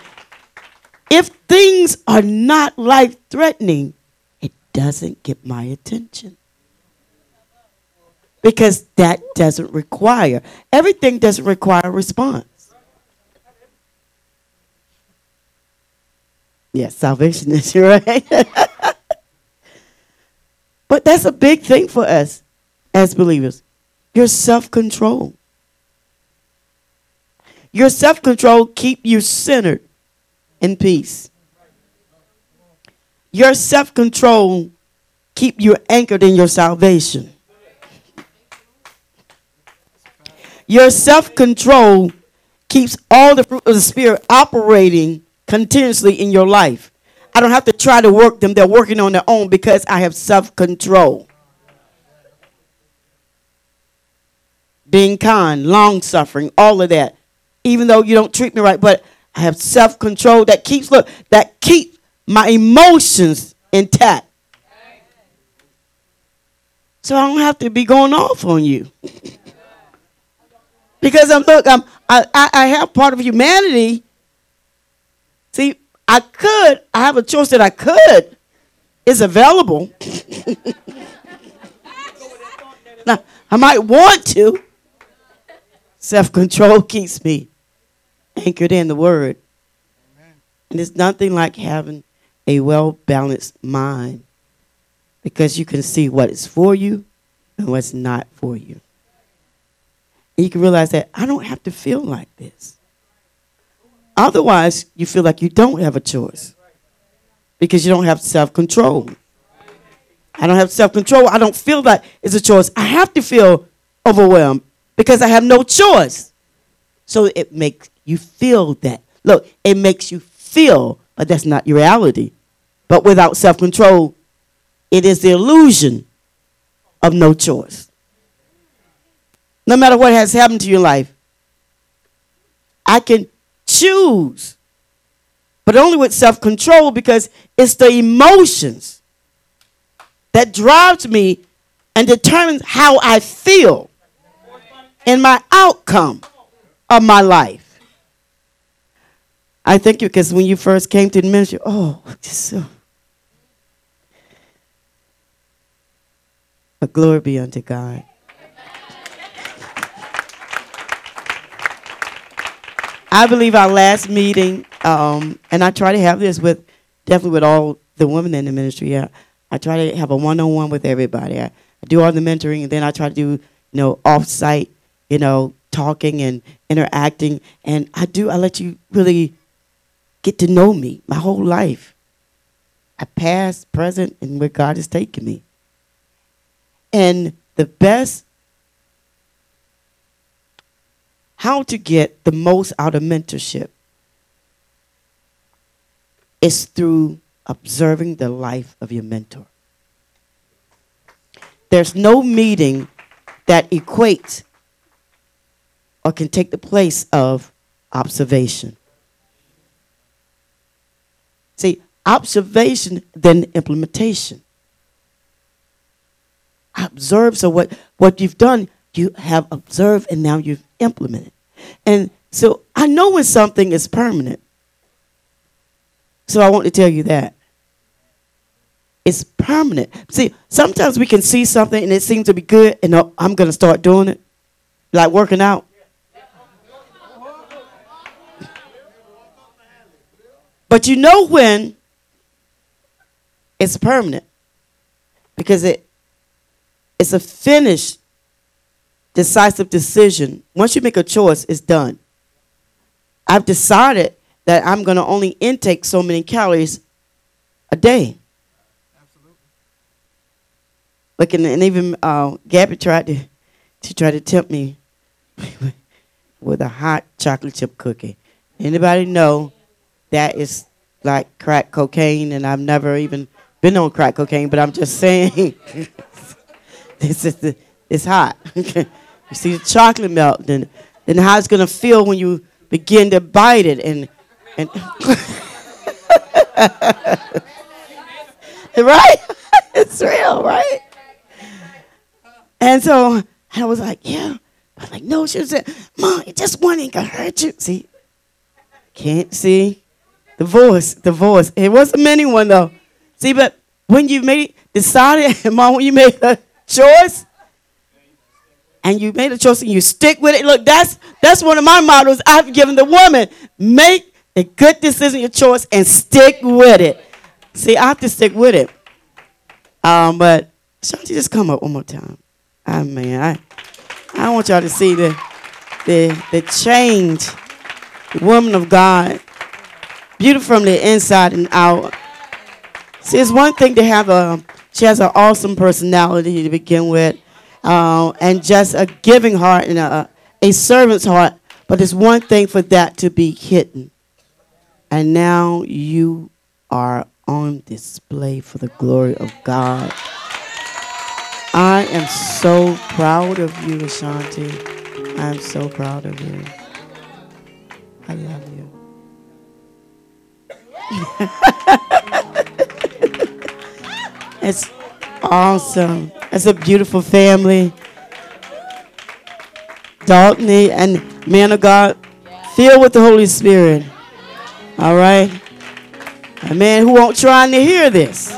If things are not life threatening, it doesn't get my attention. Because that doesn't require, everything doesn't require a response. Yes, salvation is right. but that's a big thing for us as believers. Your self-control. Your self-control keep you centered in peace. Your self-control keep you anchored in your salvation. Your self-control keeps all the fruit of the spirit operating continuously in your life. I don't have to try to work them, they're working on their own because I have self-control. Being kind, long suffering, all of that. Even though you don't treat me right, but I have self-control that keeps look that keeps my emotions intact. So I don't have to be going off on you. because I'm look, I'm I, I, I have part of humanity. See, I could, I have a choice that I could. It's available. now, I might want to. Self control keeps me anchored in the word. And it's nothing like having a well balanced mind because you can see what is for you and what's not for you. And you can realize that I don't have to feel like this. Otherwise, you feel like you don't have a choice because you don't have self control. I don't have self control. I don't feel that it's a choice. I have to feel overwhelmed because I have no choice. So it makes you feel that. Look, it makes you feel, but that's not your reality. But without self control, it is the illusion of no choice. No matter what has happened to your life, I can choose, but only with self control because it's the emotions that drives me and determines how I feel and my outcome of my life. I thank you because when you first came to the ministry, oh, just so. But glory be unto God. I believe our last meeting, um, and I try to have this with definitely with all the women in the ministry. Yeah, I try to have a one-on-one with everybody. I, I do all the mentoring, and then I try to do you know off-site, you know, talking and interacting, and I do. I let you really get to know me, my whole life, I past, present, and where God has taken me. And the best how to get the most out of mentorship is through observing the life of your mentor. There's no meeting that equates or can take the place of observation. See, observation, then implementation. Observe, so what, what you've done, you have observed and now you've implemented. And so I know when something is permanent. So I want to tell you that. It's permanent. See, sometimes we can see something and it seems to be good, and oh, I'm going to start doing it, like working out. But you know when it's permanent because it it's a finished decisive decision. Once you make a choice, it's done. I've decided that I'm going to only intake so many calories a day. Absolutely. Look, and, and even uh, Gabby tried to, to try to tempt me with a hot chocolate chip cookie. Anybody know that is like crack cocaine, and I've never even been on crack cocaine, but I'm just saying, this is the, it's hot. You see the chocolate melt, then then how it's gonna feel when you begin to bite it and and right? it's real, right? And so I was like, yeah. I was like, no, she said, Mom, it just one ain't gonna hurt you. See, can't see the voice, the voice. It wasn't many one though. See, but when you made decided, Mom, when you made a choice, and you made a choice and you stick with it. Look, that's that's one of my models I've given the woman. Make a good decision, your choice, and stick with it. See, I have to stick with it. Um, but Shanti, just come up one more time. Ah man, I I want y'all to see the the the change, woman of God Beautiful from the inside and out. See, it's one thing to have a, she has an awesome personality to begin with, uh, and just a giving heart and a, a servant's heart. But it's one thing for that to be hidden. And now you are on display for the glory of God. I am so proud of you, Ashanti. I'm so proud of you. I love you. it's awesome. It's a beautiful family. Dalton and man of God, filled with the Holy Spirit. All right? A man who won't trying to hear this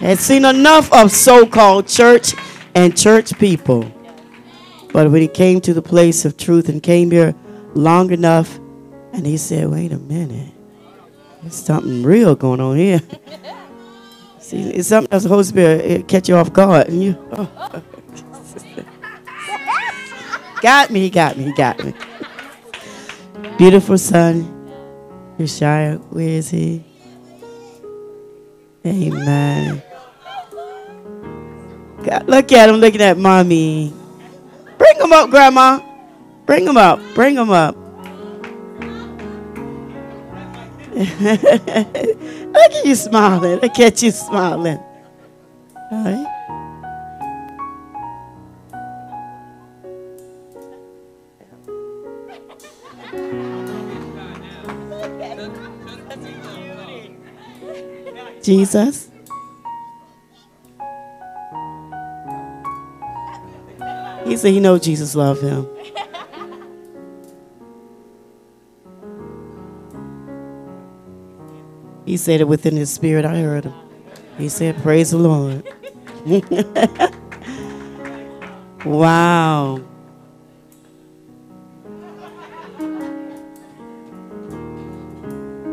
has seen enough of so called church and church people. But when he came to the place of truth and came here long enough, and he said, wait a minute, there's something real going on here. See, it's something else the Holy Spirit it catch you off guard. And you, oh. got me, he got me, he got me. Beautiful son, Yeshaya, where is he? Amen. God, look at him looking at mommy. Bring him up, grandma. Bring him up. Bring him up. look at you smiling. Look at you smiling. All right. Jesus. He said he know Jesus loved him. He said it within his spirit. I heard him. He said, Praise the Lord. wow.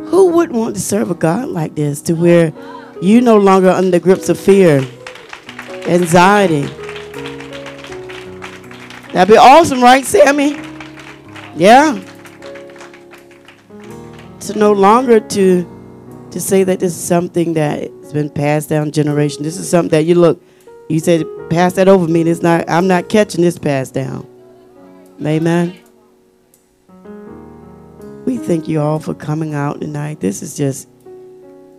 Who would want to serve a God like this to where you no longer under the grips of fear, anxiety? That'd be awesome, right, Sammy? Yeah. To no longer to to say that this is something that's been passed down generation. This is something that you look, you said, pass that over me. It's not, I'm not catching this passed down. Amen. We thank you all for coming out tonight. This is just,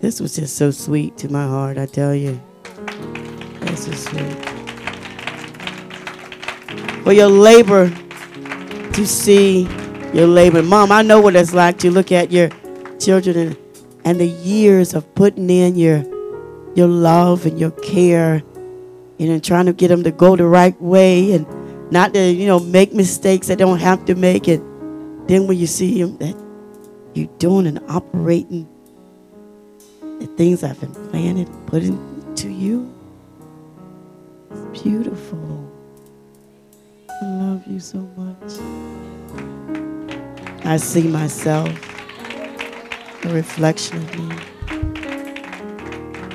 this was just so sweet to my heart, I tell you. This is sweet. For your labor to see your labor. Mom, I know what it's like to look at your children and and the years of putting in your your love and your care and trying to get them to go the right way and not to you know make mistakes they don't have to make. It then when you see them that you're doing and operating the things i've been planning put into you it's beautiful. I love you so much. I see myself reflection of me.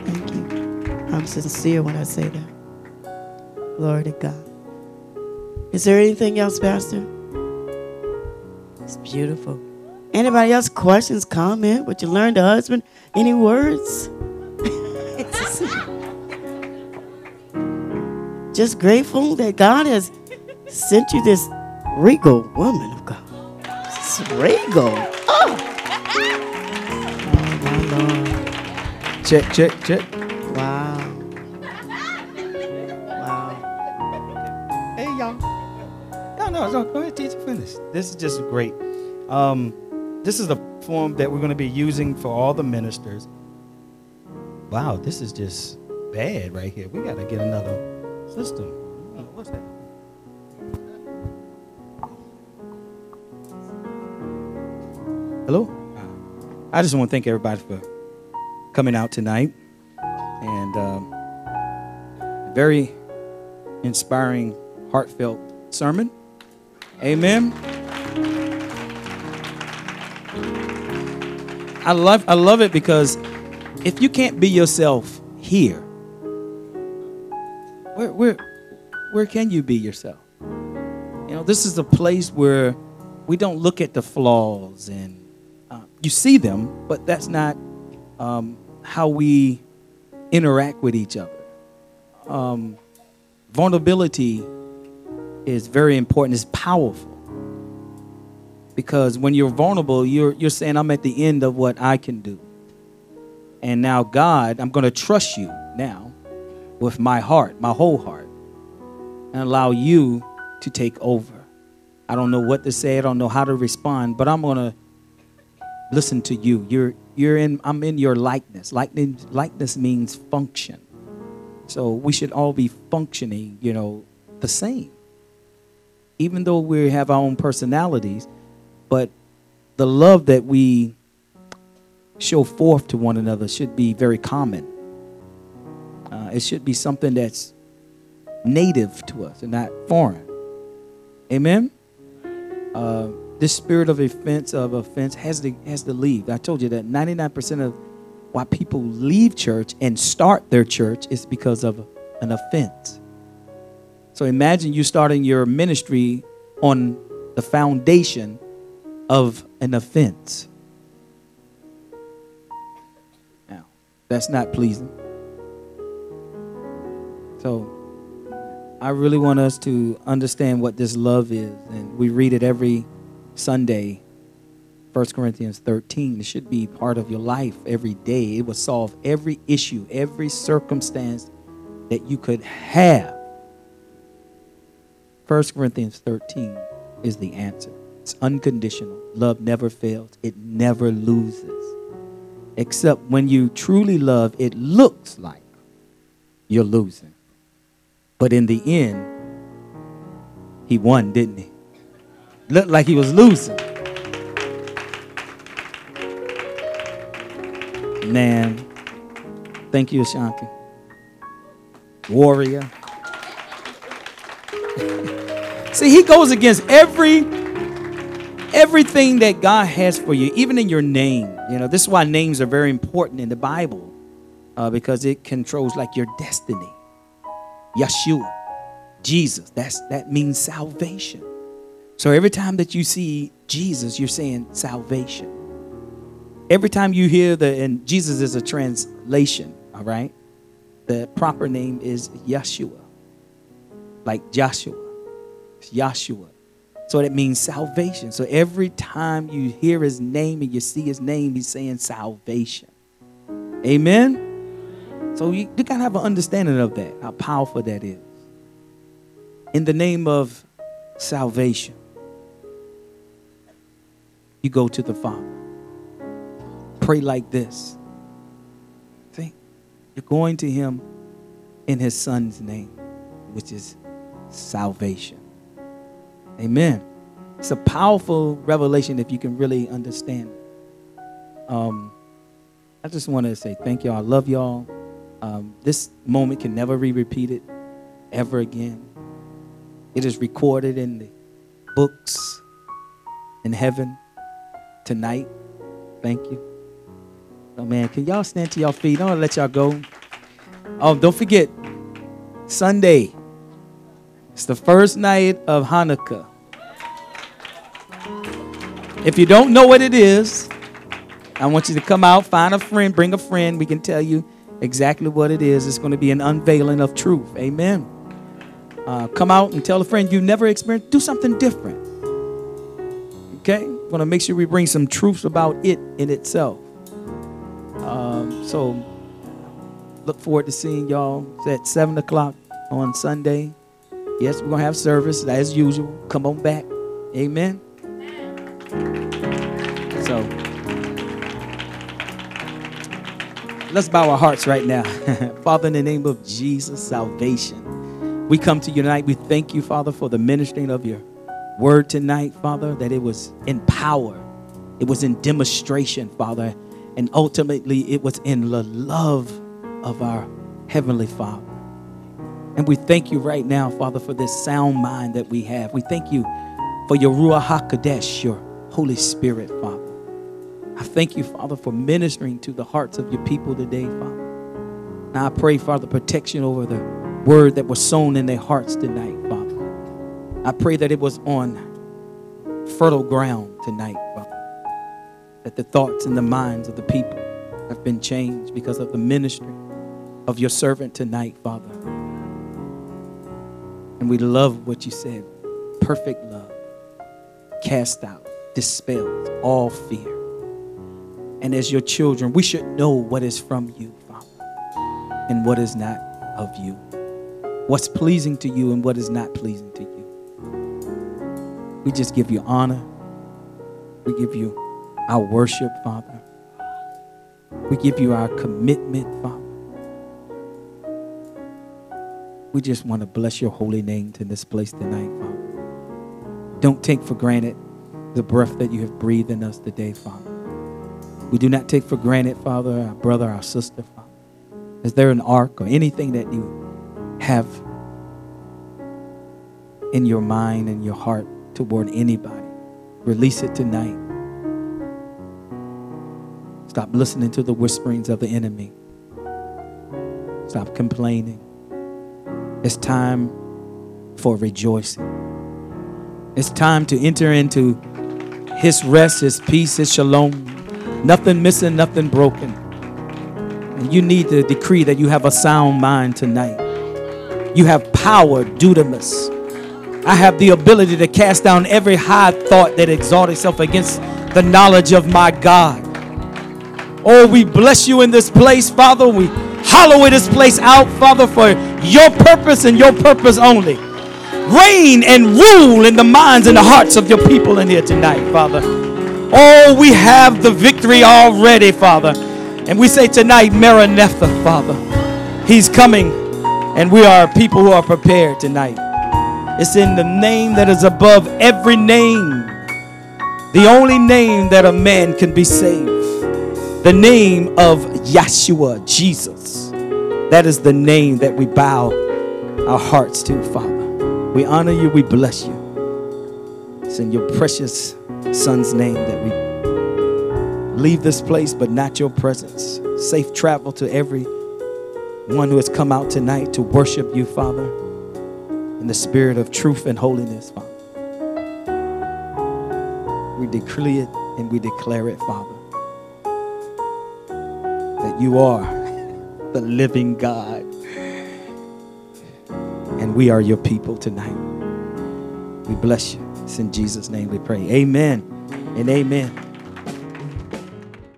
Thank you. I'm sincere when I say that. Glory to God. Is there anything else, Pastor? It's beautiful. Anybody else questions, comment, what you learned, the husband? Any words? Just grateful that God has sent you this regal woman of God. This regal. Oh. Check, check, check. Wow. Wow. Hey, y'all. No, no, no. Go ahead, teacher. Finish. This is just great. Um, this is the form that we're going to be using for all the ministers. Wow, this is just bad right here. We got to get another system. What's that? Hello? I just want to thank everybody for coming out tonight. And um, very inspiring, heartfelt sermon. Amen. I love I love it because if you can't be yourself here, where where where can you be yourself? You know, this is a place where we don't look at the flaws and uh, you see them, but that's not um, how we interact with each other. Um, vulnerability is very important. It's powerful because when you're vulnerable, you're you're saying, "I'm at the end of what I can do." And now, God, I'm going to trust you now with my heart, my whole heart, and allow you to take over. I don't know what to say, I don't know how to respond, but I'm going to listen to you. You're you're in I'm in your likeness. Likeness likeness means function. So we should all be functioning, you know, the same. Even though we have our own personalities, but the love that we show forth to one another should be very common. Uh, it should be something that's native to us and not foreign. Amen. Uh, this spirit of offense of offense has to has to leave. I told you that 99% of why people leave church and start their church is because of an offense. So imagine you starting your ministry on the foundation of an offense. Now, that's not pleasing. So I really want us to understand what this love is. And we read it every Sunday. 1 Corinthians 13. It should be part of your life every day. It will solve every issue, every circumstance that you could have. 1 Corinthians 13 is the answer. It's unconditional. Love never fails, it never loses. Except when you truly love, it looks like you're losing. But in the end, he won, didn't he? Looked like he was losing. Man, thank you, Ashanti. Warrior. See, he goes against every everything that God has for you, even in your name. You know, this is why names are very important in the Bible uh, because it controls like your destiny. Yeshua, Jesus, that's that means salvation. So every time that you see Jesus, you're saying salvation. Every time you hear the and Jesus is a translation, all right? The proper name is Yeshua. Like Joshua. It's Yeshua. So that means salvation. So every time you hear his name and you see his name, he's saying salvation. Amen? So you, you got to have an understanding of that, how powerful that is. In the name of salvation, you go to the Father. Pray like this. See, you're going to him in his son's name, which is salvation. Amen. It's a powerful revelation if you can really understand. Um, I just want to say thank y'all. I love y'all. Um, this moment can never be repeated ever again. It is recorded in the books in heaven tonight. Thank you. Oh man, can y'all stand to your feet? I to let y'all go. Oh, don't forget, Sunday. It's the first night of Hanukkah. If you don't know what it is, I want you to come out, find a friend, bring a friend. We can tell you exactly what it is. It's going to be an unveiling of truth. Amen. Uh, come out and tell a friend you've never experienced. Do something different. Okay? Want to make sure we bring some truths about it in itself. Um, so look forward to seeing y'all at 7 o'clock on Sunday. Yes, we're going to have service as usual. Come on back. Amen. So let's bow our hearts right now. Father, in the name of Jesus, salvation. We come to you tonight. We thank you, Father, for the ministering of your word tonight, Father, that it was in power, it was in demonstration, Father, and ultimately it was in the love of our Heavenly Father. And we thank you right now, Father, for this sound mind that we have. We thank you for your Ruach HaKodesh, your Holy Spirit, Father. I thank you, Father, for ministering to the hearts of your people today, Father. Now I pray, Father, protection over the word that was sown in their hearts tonight, Father. I pray that it was on fertile ground tonight, Father. that the thoughts and the minds of the people have been changed because of the ministry of your servant tonight, Father. And we love what you said. Perfect love cast out, dispels all fear. And as your children, we should know what is from you, Father, and what is not of you. What's pleasing to you and what is not pleasing to you. We just give you honor. We give you our worship, Father. We give you our commitment, Father. We just want to bless your holy name to this place tonight, Father. Don't take for granted the breath that you have breathed in us today, Father. We do not take for granted, Father, our brother, our sister, Father. Is there an ark or anything that you have in your mind and your heart toward anybody? Release it tonight. Stop listening to the whisperings of the enemy. Stop complaining. It's time for rejoicing. It's time to enter into His rest, His peace, His shalom. Nothing missing, nothing broken. And you need to decree that you have a sound mind tonight. You have power, dunamis. I have the ability to cast down every high thought that exalts itself against the knowledge of my God. Oh, we bless you in this place, Father. We hollow this place out, Father, for your purpose and your purpose only. Reign and rule in the minds and the hearts of your people in here tonight, Father. Oh, we have the victory already, Father. And we say tonight, Maranatha, Father. He's coming, and we are people who are prepared tonight. It's in the name that is above every name, the only name that a man can be saved. The name of Yeshua, Jesus. That is the name that we bow our hearts to, Father. We honor you, we bless you. It's in your precious Son's name that we leave this place, but not your presence. Safe travel to every one who has come out tonight to worship you, Father, in the spirit of truth and holiness, Father. We decree it and we declare it, Father, that you are the living God and we are your people tonight. We bless you. It's in Jesus' name we pray. Amen and amen.